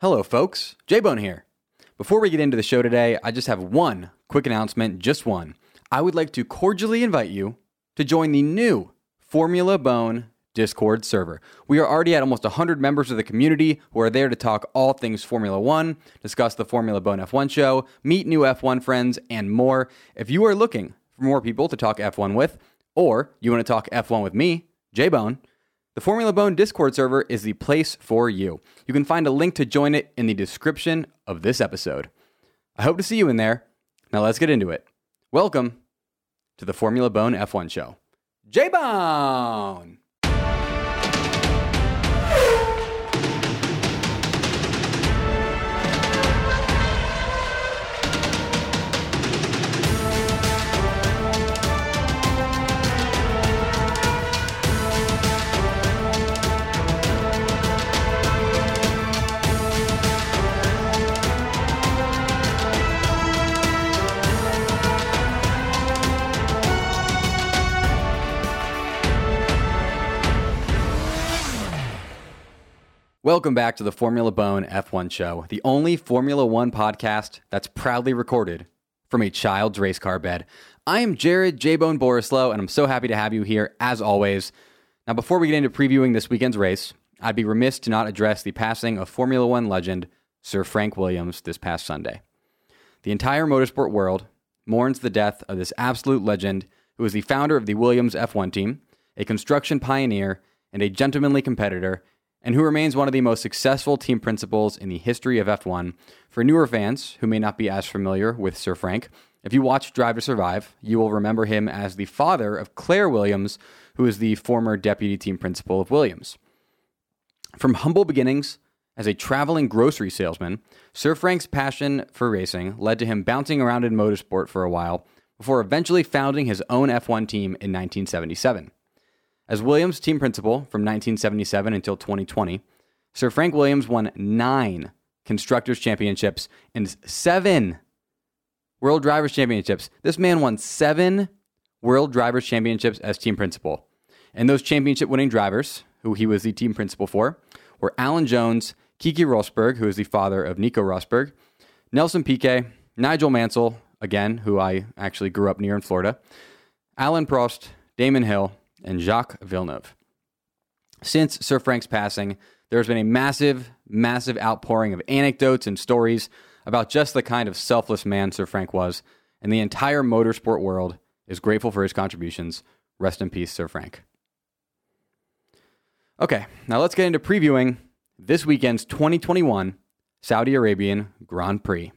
Hello, folks. J Bone here. Before we get into the show today, I just have one quick announcement, just one. I would like to cordially invite you to join the new Formula Bone Discord server. We are already at almost 100 members of the community who are there to talk all things Formula One, discuss the Formula Bone F1 show, meet new F1 friends, and more. If you are looking for more people to talk F1 with, or you want to talk F1 with me, J Bone, the Formula Bone Discord server is the place for you. You can find a link to join it in the description of this episode. I hope to see you in there. Now let's get into it. Welcome to the Formula Bone F1 show. J Bone! Welcome back to the Formula Bone F1 show, the only Formula One podcast that's proudly recorded from a child's race car bed. I am Jared J Bone Borislow, and I'm so happy to have you here as always. Now, before we get into previewing this weekend's race, I'd be remiss to not address the passing of Formula One legend Sir Frank Williams this past Sunday. The entire motorsport world mourns the death of this absolute legend who was the founder of the Williams F1 team, a construction pioneer, and a gentlemanly competitor and who remains one of the most successful team principals in the history of F1. For newer fans who may not be as familiar with Sir Frank, if you watch Drive to Survive, you will remember him as the father of Claire Williams, who is the former deputy team principal of Williams. From humble beginnings as a traveling grocery salesman, Sir Frank's passion for racing led to him bouncing around in motorsport for a while before eventually founding his own F1 team in 1977. As Williams' team principal from 1977 until 2020, Sir Frank Williams won nine Constructors' Championships and seven World Drivers' Championships. This man won seven World Drivers' Championships as team principal. And those championship winning drivers, who he was the team principal for, were Alan Jones, Keke Rosberg, who is the father of Nico Rosberg, Nelson Piquet, Nigel Mansell, again, who I actually grew up near in Florida, Alain Prost, Damon Hill, and Jacques Villeneuve. Since Sir Frank's passing, there has been a massive, massive outpouring of anecdotes and stories about just the kind of selfless man Sir Frank was, and the entire motorsport world is grateful for his contributions. Rest in peace, Sir Frank. Okay, now let's get into previewing this weekend's 2021 Saudi Arabian Grand Prix.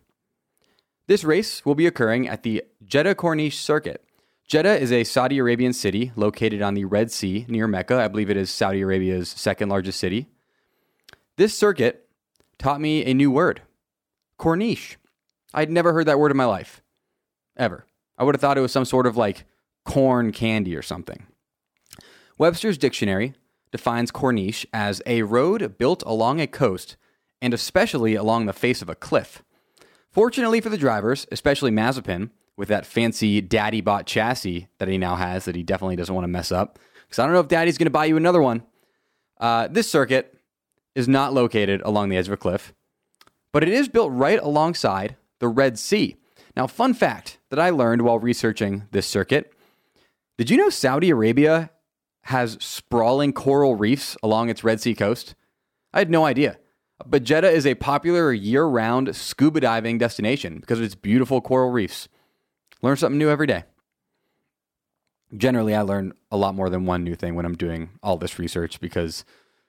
This race will be occurring at the Jeddah Corniche Circuit, Jeddah is a Saudi Arabian city located on the Red Sea near Mecca. I believe it is Saudi Arabia's second largest city. This circuit taught me a new word Corniche. I'd never heard that word in my life, ever. I would have thought it was some sort of like corn candy or something. Webster's dictionary defines Corniche as a road built along a coast and especially along the face of a cliff. Fortunately for the drivers, especially Mazepin, with that fancy daddy bought chassis that he now has that he definitely doesn't want to mess up. Because I don't know if daddy's going to buy you another one. Uh, this circuit is not located along the edge of a cliff, but it is built right alongside the Red Sea. Now, fun fact that I learned while researching this circuit did you know Saudi Arabia has sprawling coral reefs along its Red Sea coast? I had no idea. But Jeddah is a popular year round scuba diving destination because of its beautiful coral reefs. Learn something new every day. Generally, I learn a lot more than one new thing when I'm doing all this research because,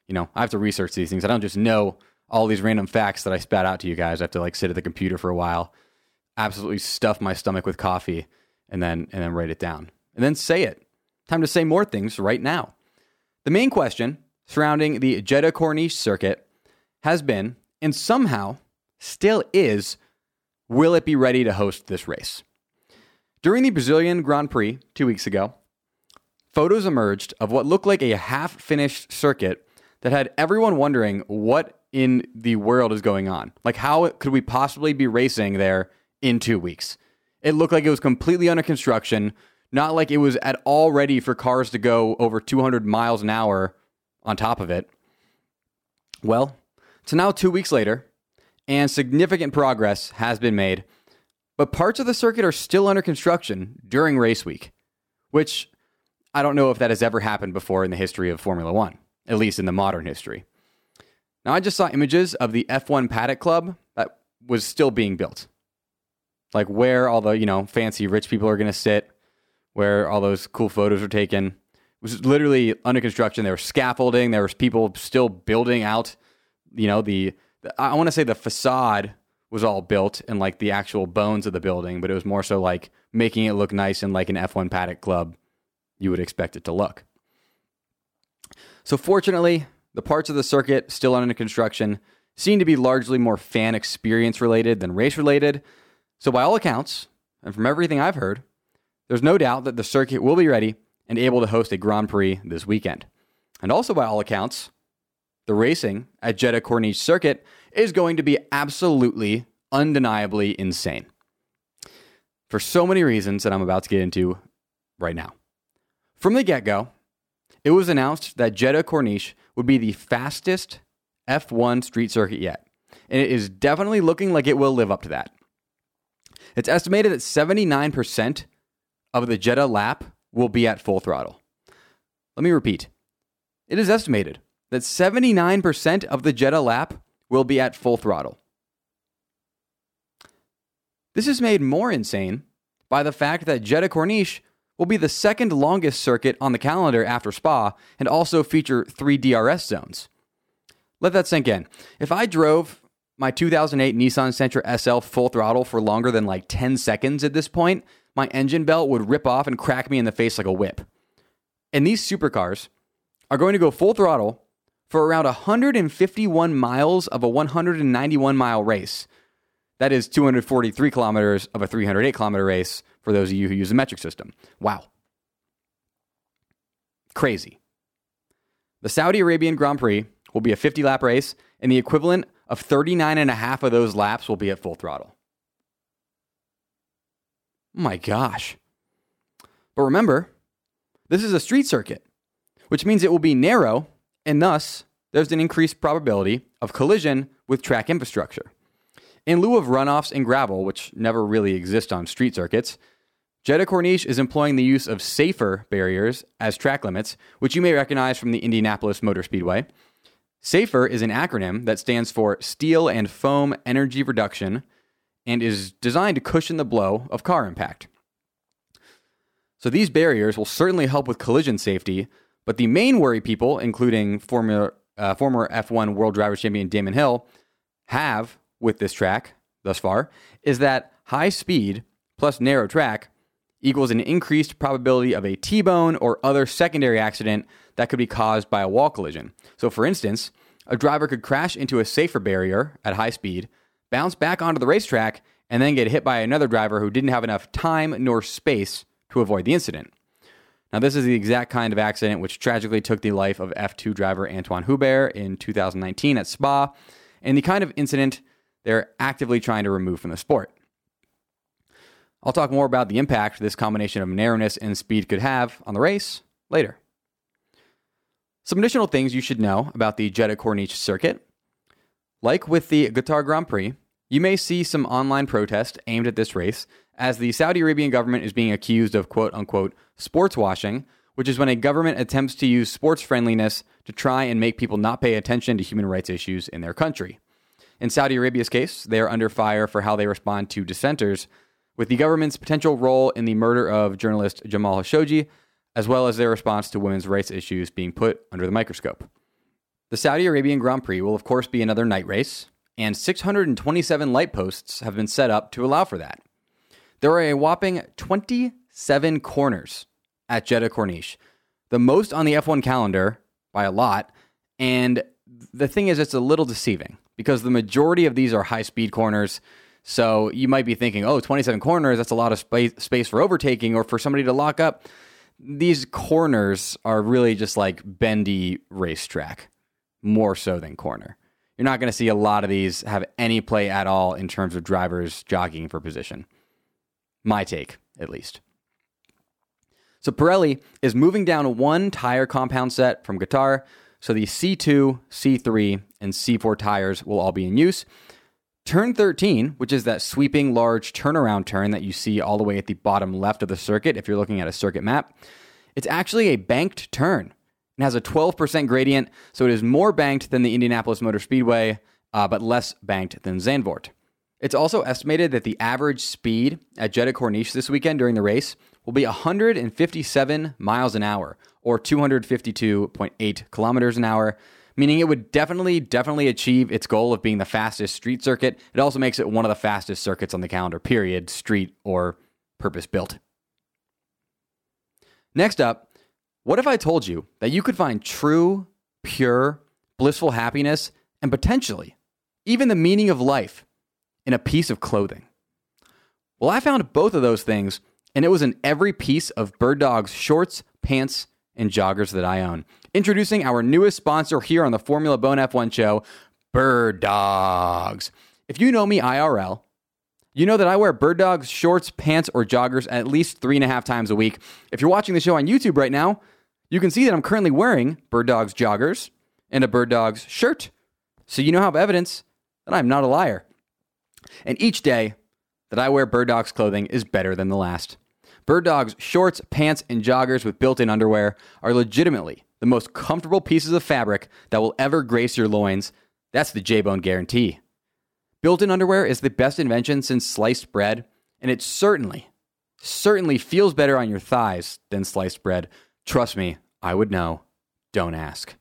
you know, I have to research these things. I don't just know all these random facts that I spat out to you guys. I have to like sit at the computer for a while, absolutely stuff my stomach with coffee, and then and then write it down. And then say it. Time to say more things right now. The main question surrounding the Jeddah Corniche circuit has been, and somehow still is, will it be ready to host this race? During the Brazilian Grand Prix two weeks ago, photos emerged of what looked like a half finished circuit that had everyone wondering what in the world is going on. Like, how could we possibly be racing there in two weeks? It looked like it was completely under construction, not like it was at all ready for cars to go over 200 miles an hour on top of it. Well, so now two weeks later, and significant progress has been made, but parts of the circuit are still under construction during race week, which I don't know if that has ever happened before in the history of Formula One, at least in the modern history. Now, I just saw images of the F1 Paddock Club that was still being built. Like where all the, you know, fancy rich people are going to sit, where all those cool photos are taken. It was literally under construction. There was scaffolding. There was people still building out, you know, the, I want to say the facade was all built and like the actual bones of the building, but it was more so like making it look nice and like an F1 Paddock Club you would expect it to look. So, fortunately, the parts of the circuit still under construction seem to be largely more fan experience related than race related. So, by all accounts, and from everything I've heard, there's no doubt that the circuit will be ready and able to host a Grand Prix this weekend. And also, by all accounts, the racing at Jeddah Corniche Circuit is going to be absolutely, undeniably insane. For so many reasons that I'm about to get into right now. From the get go, it was announced that Jeddah Corniche would be the fastest F1 street circuit yet. And it is definitely looking like it will live up to that. It's estimated that 79% of the Jeddah lap will be at full throttle. Let me repeat. It is estimated that 79% of the Jeddah lap will be at full throttle. This is made more insane by the fact that Jeddah Corniche will be the second longest circuit on the calendar after Spa and also feature three DRS zones. Let that sink in. If I drove my 2008 Nissan Sentra SL full throttle for longer than like 10 seconds at this point, my engine belt would rip off and crack me in the face like a whip. And these supercars are going to go full throttle for around 151 miles of a 191 mile race. That is 243 kilometers of a 308 kilometer race for those of you who use the metric system. Wow. Crazy. The Saudi Arabian Grand Prix will be a 50 lap race, and the equivalent of 39 and a half of those laps will be at full throttle. My gosh. But remember, this is a street circuit, which means it will be narrow, and thus there's an increased probability of collision with track infrastructure. In lieu of runoffs and gravel, which never really exist on street circuits, Jeddah Corniche is employing the use of safer barriers as track limits, which you may recognize from the Indianapolis Motor Speedway. SAFER is an acronym that stands for Steel and Foam Energy Reduction and is designed to cushion the blow of car impact. So these barriers will certainly help with collision safety, but the main worry people, including former, uh, former F1 World Drivers Champion Damon Hill, have with this track thus far is that high speed plus narrow track equals an increased probability of a T bone or other secondary accident that could be caused by a wall collision. So, for instance, a driver could crash into a safer barrier at high speed, bounce back onto the racetrack, and then get hit by another driver who didn't have enough time nor space to avoid the incident. Now, this is the exact kind of accident which tragically took the life of F2 driver Antoine Hubert in 2019 at Spa, and the kind of incident they're actively trying to remove from the sport. I'll talk more about the impact this combination of narrowness and speed could have on the race later. Some additional things you should know about the Jeddah Corniche circuit. Like with the Qatar Grand Prix, you may see some online protest aimed at this race as the Saudi Arabian government is being accused of quote unquote sports washing, which is when a government attempts to use sports friendliness to try and make people not pay attention to human rights issues in their country. In Saudi Arabia's case, they are under fire for how they respond to dissenters with the government's potential role in the murder of journalist Jamal Khashoggi, as well as their response to women's rights issues being put under the microscope. The Saudi Arabian Grand Prix will, of course, be another night race, and 627 light posts have been set up to allow for that. There are a whopping 27 corners at Jeddah Corniche, the most on the F1 calendar by a lot, and the thing is, it's a little deceiving because the majority of these are high speed corners so you might be thinking, oh, 27 corners, that's a lot of space, space for overtaking or for somebody to lock up. These corners are really just like bendy racetrack, more so than corner. You're not going to see a lot of these have any play at all in terms of drivers jockeying for position. My take, at least. So Pirelli is moving down one tire compound set from Qatar. So the C2, C3, and C4 tires will all be in use. Turn 13, which is that sweeping large turnaround turn that you see all the way at the bottom left of the circuit if you're looking at a circuit map, it's actually a banked turn. It has a 12% gradient, so it is more banked than the Indianapolis Motor Speedway, uh, but less banked than Zandvoort. It's also estimated that the average speed at Jeddah Corniche this weekend during the race will be 157 miles an hour, or 252.8 kilometers an hour, meaning it would definitely, definitely achieve its goal of being the fastest street circuit. It also makes it one of the fastest circuits on the calendar, period, street or purpose built. Next up, what if I told you that you could find true, pure, blissful happiness and potentially even the meaning of life in a piece of clothing? Well, I found both of those things, and it was in every piece of Bird Dog's shorts, pants, and joggers that I own. Introducing our newest sponsor here on the Formula Bone F1 show, Bird Dogs. If you know me IRL, you know that I wear Bird Dogs shorts, pants, or joggers at least three and a half times a week. If you're watching the show on YouTube right now, you can see that I'm currently wearing Bird Dogs joggers and a Bird Dogs shirt. So you know have evidence that I'm not a liar. And each day that I wear Bird Dogs clothing is better than the last. Bird Dogs shorts, pants, and joggers with built in underwear are legitimately the most comfortable pieces of fabric that will ever grace your loins. That's the J Bone guarantee. Built in underwear is the best invention since sliced bread, and it certainly, certainly feels better on your thighs than sliced bread. Trust me, I would know. Don't ask.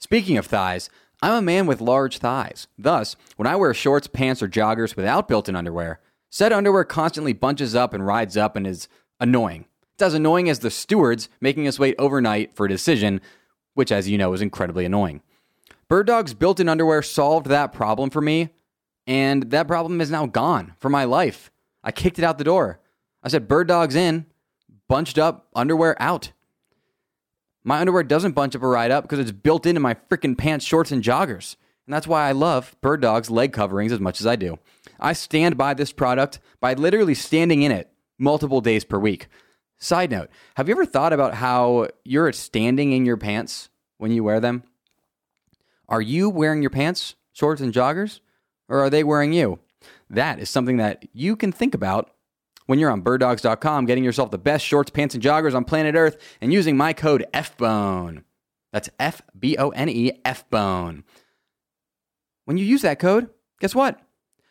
Speaking of thighs, I'm a man with large thighs. Thus, when I wear shorts, pants, or joggers without built in underwear, said underwear constantly bunches up and rides up and is annoying. It's as annoying as the stewards making us wait overnight for a decision, which, as you know, is incredibly annoying. Bird Dog's built in underwear solved that problem for me, and that problem is now gone for my life. I kicked it out the door. I said, Bird Dog's in, bunched up, underwear out. My underwear doesn't bunch up or ride up because it's built into my freaking pants, shorts, and joggers. And that's why I love Bird Dog's leg coverings as much as I do. I stand by this product by literally standing in it multiple days per week. Side note, have you ever thought about how you're standing in your pants when you wear them? Are you wearing your pants, shorts, and joggers? Or are they wearing you? That is something that you can think about when you're on birddogs.com getting yourself the best shorts, pants, and joggers on planet Earth and using my code FBONE. That's F B O N E, FBONE. When you use that code, guess what?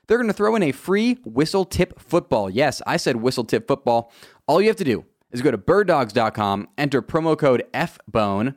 They're going to throw in a free whistle tip football. Yes, I said whistle tip football. All you have to do is go to birddogs.com, enter promo code FBONE,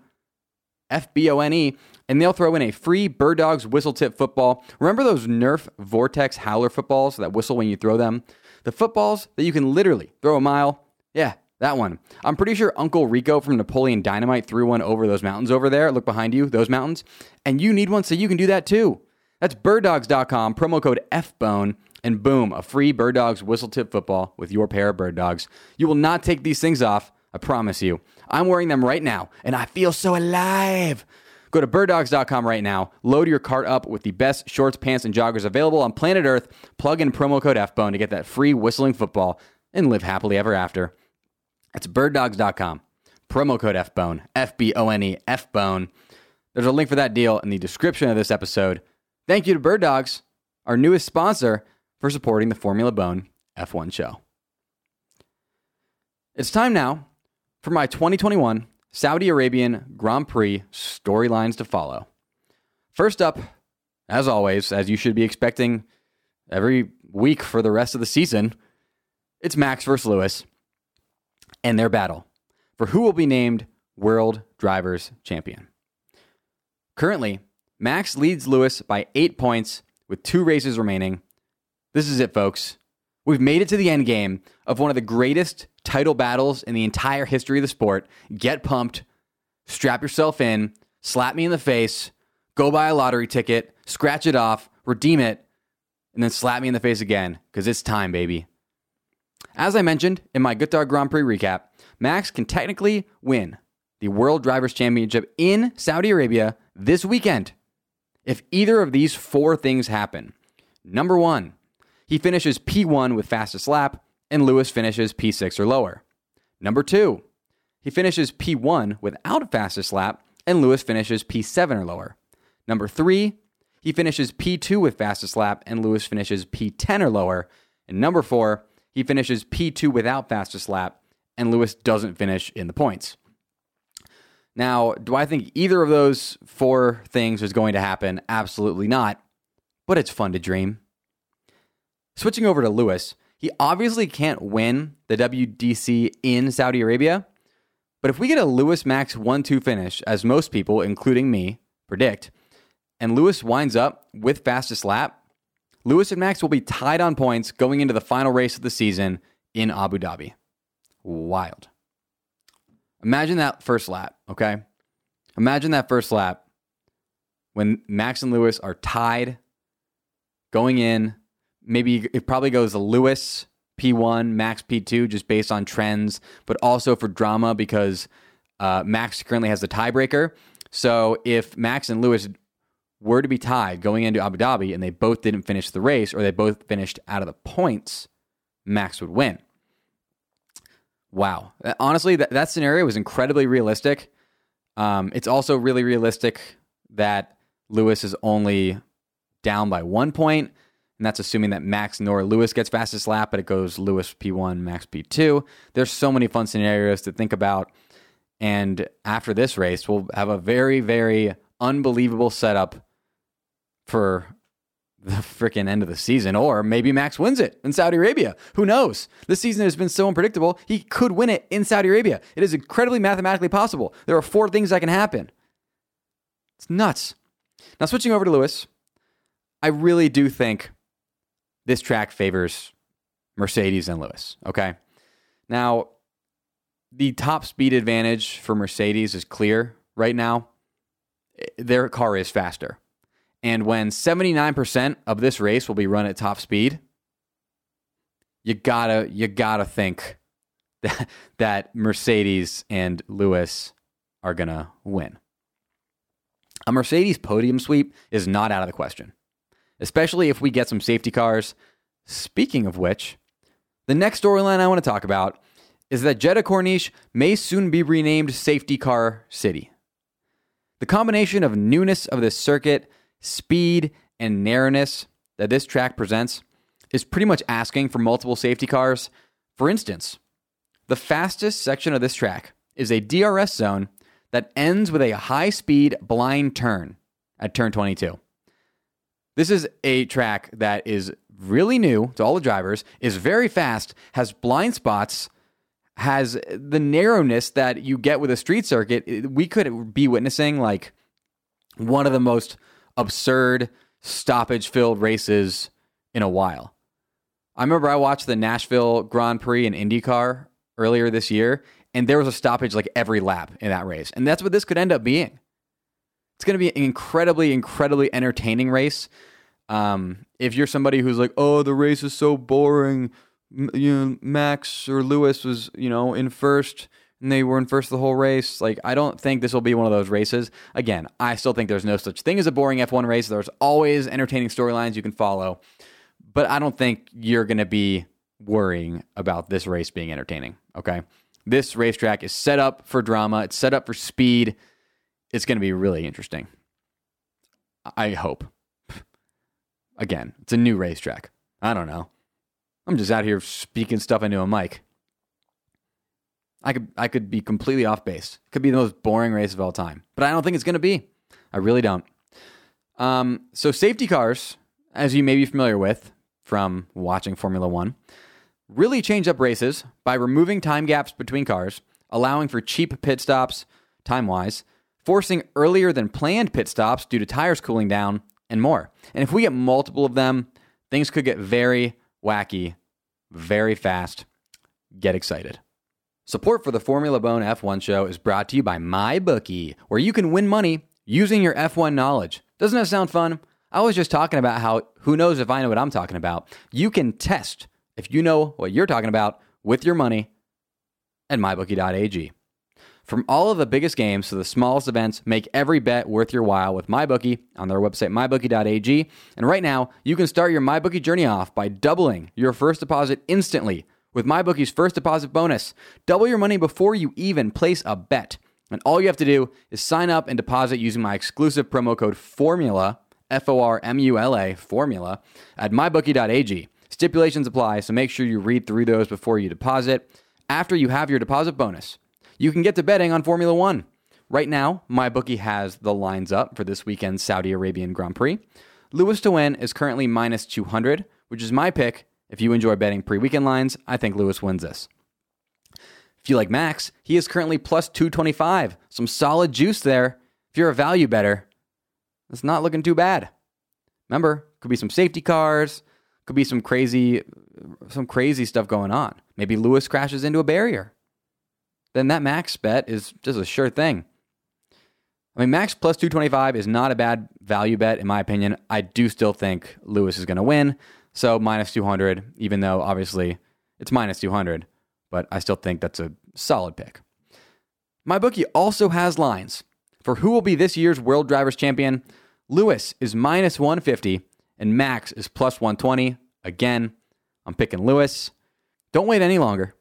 F B O N E, and they'll throw in a free Bird Dogs whistle tip football. Remember those Nerf Vortex Howler footballs that whistle when you throw them? The footballs that you can literally throw a mile. Yeah, that one. I'm pretty sure Uncle Rico from Napoleon Dynamite threw one over those mountains over there. Look behind you, those mountains. And you need one so you can do that too. That's birddogs.com, promo code FBONE, and boom, a free Bird Dogs whistle tip football with your pair of Bird Dogs. You will not take these things off, I promise you. I'm wearing them right now, and I feel so alive. Go to birddogs.com right now, load your cart up with the best shorts, pants, and joggers available on planet Earth, plug in promo code FBONE to get that free whistling football, and live happily ever after. That's birddogs.com, promo code FBONE, F B O N E, FBONE. There's a link for that deal in the description of this episode. Thank you to Bird Dogs, our newest sponsor, for supporting the Formula Bone F1 show. It's time now for my 2021 Saudi Arabian Grand Prix storylines to follow. First up, as always, as you should be expecting every week for the rest of the season, it's Max versus Lewis and their battle for who will be named World Drivers Champion. Currently, Max leads Lewis by eight points with two races remaining. This is it, folks. We've made it to the end game of one of the greatest title battles in the entire history of the sport. Get pumped, strap yourself in, slap me in the face, go buy a lottery ticket, scratch it off, redeem it, and then slap me in the face again because it's time, baby. As I mentioned in my Dog Grand Prix recap, Max can technically win the World Drivers' Championship in Saudi Arabia this weekend if either of these four things happen. Number one, he finishes P1 with fastest lap, and Lewis finishes P6 or lower. Number two, he finishes P1 without fastest lap, and Lewis finishes P7 or lower. Number three, he finishes P2 with fastest lap, and Lewis finishes P10 or lower. And number four, he finishes P2 without fastest lap, and Lewis doesn't finish in the points. Now, do I think either of those four things is going to happen? Absolutely not. But it's fun to dream. Switching over to Lewis, he obviously can't win the WDC in Saudi Arabia. But if we get a Lewis Max 1 2 finish, as most people, including me, predict, and Lewis winds up with fastest lap, Lewis and Max will be tied on points going into the final race of the season in Abu Dhabi. Wild. Imagine that first lap, okay? Imagine that first lap when Max and Lewis are tied going in. Maybe it probably goes Lewis P1, Max P2, just based on trends, but also for drama because uh, Max currently has the tiebreaker. So if Max and Lewis were to be tied going into Abu Dhabi and they both didn't finish the race or they both finished out of the points, Max would win. Wow. Honestly, that, that scenario was incredibly realistic. Um, it's also really realistic that Lewis is only down by one point, and that's assuming that Max nor Lewis gets fastest lap, but it goes Lewis P1, Max P2. There's so many fun scenarios to think about. And after this race, we'll have a very, very unbelievable setup for the freaking end of the season, or maybe Max wins it in Saudi Arabia. Who knows? This season has been so unpredictable. He could win it in Saudi Arabia. It is incredibly mathematically possible. There are four things that can happen. It's nuts. Now, switching over to Lewis, I really do think this track favors Mercedes and Lewis. Okay. Now, the top speed advantage for Mercedes is clear right now. Their car is faster. And when 79% of this race will be run at top speed, you gotta you gotta think that, that Mercedes and Lewis are gonna win. A Mercedes podium sweep is not out of the question, especially if we get some safety cars. Speaking of which, the next storyline I want to talk about is that Jeddah Corniche may soon be renamed Safety Car City. The combination of newness of this circuit speed and narrowness that this track presents is pretty much asking for multiple safety cars. For instance, the fastest section of this track is a DRS zone that ends with a high speed blind turn at turn 22. This is a track that is really new to all the drivers, is very fast, has blind spots, has the narrowness that you get with a street circuit. We could be witnessing like one of the most absurd stoppage filled races in a while. I remember I watched the Nashville Grand Prix in IndyCar earlier this year, and there was a stoppage like every lap in that race. And that's what this could end up being. It's going to be an incredibly, incredibly entertaining race. Um, if you're somebody who's like, oh, the race is so boring, you know, Max or Lewis was, you know, in first and they were in first the whole race. Like, I don't think this will be one of those races. Again, I still think there's no such thing as a boring F1 race. There's always entertaining storylines you can follow. But I don't think you're going to be worrying about this race being entertaining. Okay. This racetrack is set up for drama, it's set up for speed. It's going to be really interesting. I hope. Again, it's a new racetrack. I don't know. I'm just out here speaking stuff into a mic. I could I could be completely off base. It could be the most boring race of all time, but I don't think it's going to be. I really don't. Um, so safety cars, as you may be familiar with from watching Formula One, really change up races by removing time gaps between cars, allowing for cheap pit stops time wise, forcing earlier than planned pit stops due to tires cooling down, and more. And if we get multiple of them, things could get very wacky, very fast. Get excited. Support for the Formula Bone F1 show is brought to you by MyBookie, where you can win money using your F1 knowledge. Doesn't that sound fun? I was just talking about how who knows if I know what I'm talking about. You can test if you know what you're talking about with your money at mybookie.ag. From all of the biggest games to the smallest events, make every bet worth your while with MyBookie on their website, mybookie.ag. And right now, you can start your MyBookie journey off by doubling your first deposit instantly with MyBookie's first deposit bonus. Double your money before you even place a bet. And all you have to do is sign up and deposit using my exclusive promo code FORMULA, F O R M U L A, formula, at mybookie.ag. Stipulations apply, so make sure you read through those before you deposit. After you have your deposit bonus, you can get to betting on Formula One. Right now, MyBookie has the lines up for this weekend's Saudi Arabian Grand Prix. Lewis to win is currently minus 200, which is my pick. If you enjoy betting pre weekend lines, I think Lewis wins this. If you like Max, he is currently plus 225. Some solid juice there. If you're a value bettor, it's not looking too bad. Remember, could be some safety cars, could be some crazy some crazy stuff going on. Maybe Lewis crashes into a barrier. Then that max bet is just a sure thing. I mean, max plus 225 is not a bad value bet, in my opinion. I do still think Lewis is going to win. So minus 200, even though obviously it's minus 200, but I still think that's a solid pick. My bookie also has lines for who will be this year's World Drivers Champion. Lewis is minus 150 and Max is plus 120. Again, I'm picking Lewis. Don't wait any longer.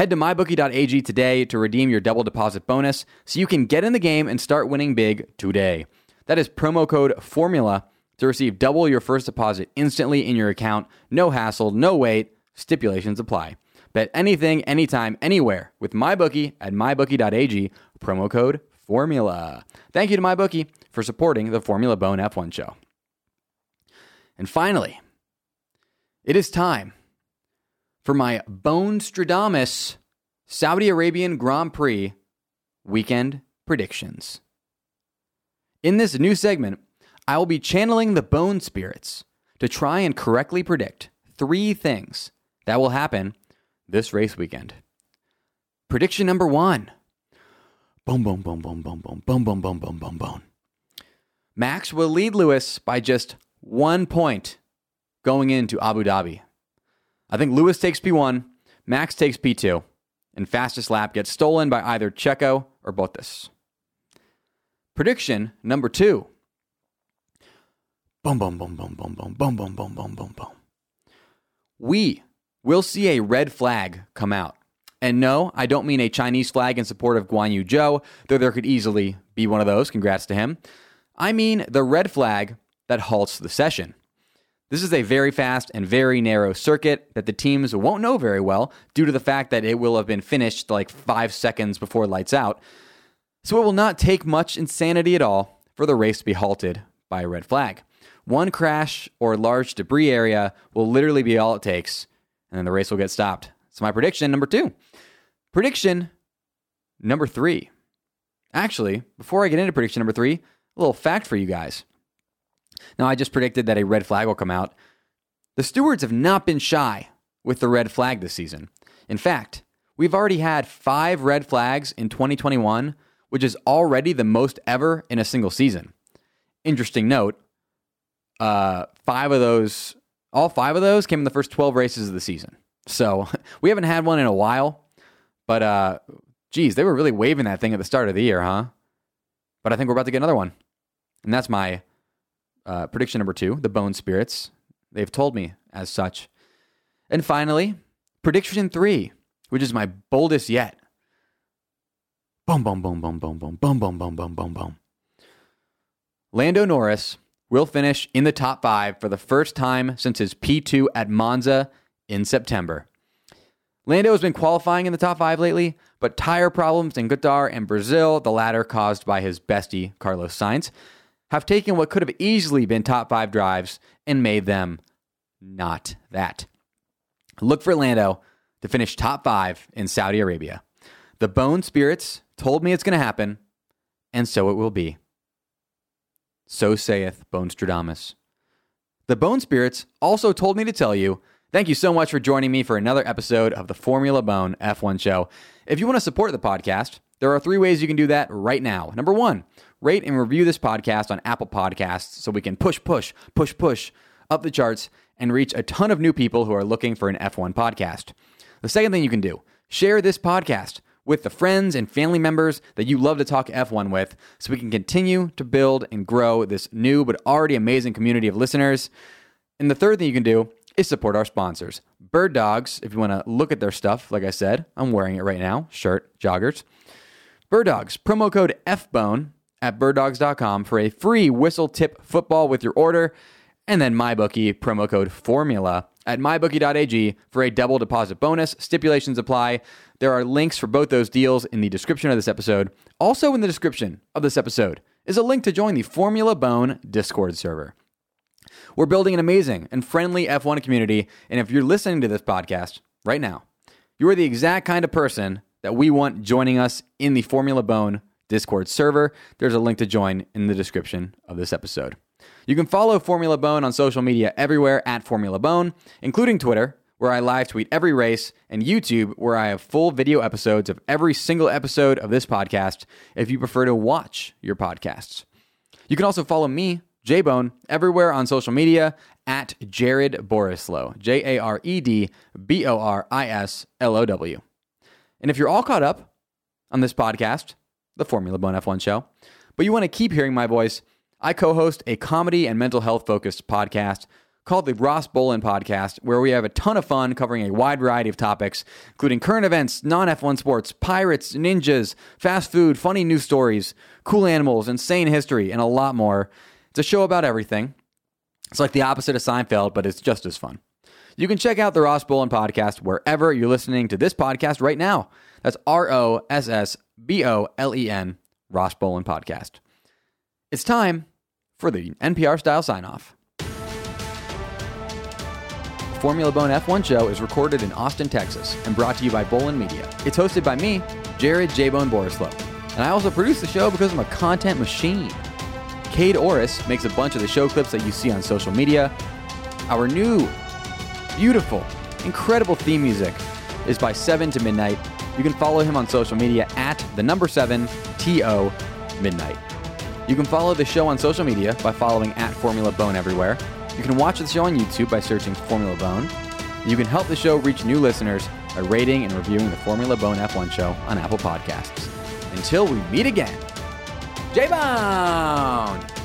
Head to mybookie.ag today to redeem your double deposit bonus so you can get in the game and start winning big today. That is promo code FORMULA to receive double your first deposit instantly in your account. No hassle, no wait. Stipulations apply. Bet anything, anytime, anywhere with MyBookie at mybookie.ag, promo code FORMULA. Thank you to MyBookie for supporting the Formula Bone F1 show. And finally, it is time for my Bone Stradamus Saudi Arabian Grand Prix weekend predictions. In this new segment, I will be channeling the bone spirits to try and correctly predict three things that will happen this race weekend. Prediction number one. Boom, boom, boom, boom, boom, boom, boom, boom, boom, boom, boom, boom. Max will lead Lewis by just one point going into Abu Dhabi. I think Lewis takes P1, Max takes P2, and fastest lap gets stolen by either Checo or Bottas. Prediction number two. Boom, boom, boom, boom, boom, boom, boom, boom, boom, boom, boom, boom. We will see a red flag come out. And no, I don't mean a Chinese flag in support of Guan Yu Zhou, though there could easily be one of those. Congrats to him. I mean the red flag that halts the session. This is a very fast and very narrow circuit that the teams won't know very well due to the fact that it will have been finished like five seconds before lights out. So it will not take much insanity at all for the race to be halted by a red flag. One crash or large debris area will literally be all it takes, and then the race will get stopped. So, my prediction number two. Prediction number three. Actually, before I get into prediction number three, a little fact for you guys. Now, I just predicted that a red flag will come out. The stewards have not been shy with the red flag this season. In fact, we've already had five red flags in 2021, which is already the most ever in a single season. Interesting note uh, five of those, all five of those came in the first 12 races of the season. So we haven't had one in a while, but uh, geez, they were really waving that thing at the start of the year, huh? But I think we're about to get another one. And that's my uh, prediction number two the Bone Spirits. They've told me as such. And finally, prediction three, which is my boldest yet. Boom, boom, boom, boom, boom, boom, boom, boom, boom, boom, boom, boom. Lando Norris will finish in the top five for the first time since his P2 at Monza in September. Lando has been qualifying in the top five lately, but tire problems in Qatar and Brazil, the latter caused by his bestie, Carlos Sainz, have taken what could have easily been top five drives and made them not that. Look for Lando to finish top five in Saudi Arabia. The Bone Spirits told me it's going to happen, and so it will be. So saith Bone Stradamus. The Bone Spirits also told me to tell you thank you so much for joining me for another episode of the Formula Bone F1 show. If you want to support the podcast, there are three ways you can do that right now. Number one, rate and review this podcast on Apple Podcasts so we can push, push, push, push up the charts and reach a ton of new people who are looking for an F1 podcast. The second thing you can do, share this podcast with the friends and family members that you love to talk F1 with so we can continue to build and grow this new but already amazing community of listeners. And the third thing you can do is support our sponsors. Bird Dogs, if you want to look at their stuff, like I said, I'm wearing it right now shirt, joggers. Bird Dogs, promo code FBONE at birddogs.com for a free whistle tip football with your order, and then MyBookie promo code FORMULA at mybookie.ag for a double deposit bonus. Stipulations apply. There are links for both those deals in the description of this episode. Also, in the description of this episode is a link to join the Formula Bone Discord server. We're building an amazing and friendly F1 community, and if you're listening to this podcast right now, you are the exact kind of person that we want joining us in the Formula Bone Discord server. There's a link to join in the description of this episode. You can follow Formula Bone on social media everywhere at Formula Bone, including Twitter, where I live tweet every race, and YouTube, where I have full video episodes of every single episode of this podcast if you prefer to watch your podcasts. You can also follow me, J Bone, everywhere on social media at Jared Borislow, J A R E D B O R I S L O W. And if you're all caught up on this podcast, the Formula Bone F1 show, but you want to keep hearing my voice, I co host a comedy and mental health focused podcast called the Ross Bolen Podcast, where we have a ton of fun covering a wide variety of topics, including current events, non F1 sports, pirates, ninjas, fast food, funny news stories, cool animals, insane history, and a lot more. It's a show about everything. It's like the opposite of Seinfeld, but it's just as fun. You can check out the Ross Bolen podcast wherever you're listening to this podcast right now. That's R O S S B O L E N, Ross Bolen podcast. It's time for the NPR style sign off. Formula Bone F1 show is recorded in Austin, Texas, and brought to you by Bolen Media. It's hosted by me, Jared J Bone Borislow, and I also produce the show because I'm a content machine. Cade Orris makes a bunch of the show clips that you see on social media. Our new, beautiful, incredible theme music is by 7 to Midnight. You can follow him on social media at the number 7 TO Midnight. You can follow the show on social media by following at Formula Bone everywhere. You can watch the show on YouTube by searching Formula Bone. You can help the show reach new listeners by rating and reviewing the Formula Bone F1 show on Apple Podcasts. Until we meet again, J Bone!